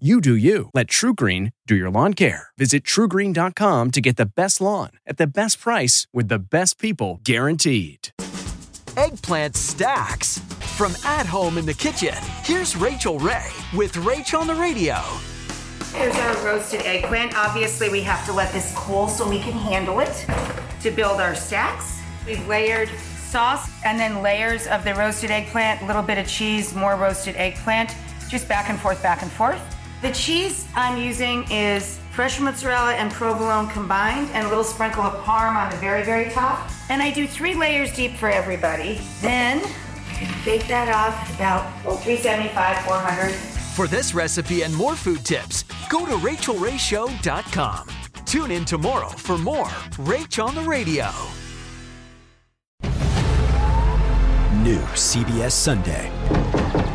You do you. Let TruGreen do your lawn care. Visit trugreen.com to get the best lawn at the best price with the best people guaranteed. Eggplant stacks. From at home in the kitchen, here's Rachael Ray with Rach on the radio. Here's our roasted eggplant. Obviously, we have to let this cool so we can handle it to build our stacks. We've layered sauce and then layers of the roasted eggplant, a little bit of cheese, more roasted eggplant, just back and forth, back and forth. The cheese I'm using is fresh mozzarella and provolone combined and a little sprinkle of parm on the very, very top. And I do three layers deep for everybody. Then bake that off at about well, 375, 400. For this recipe and more food tips, go to rachaelrayshow.com. Tune in tomorrow for more Rach on the Radio. New CBS Sunday.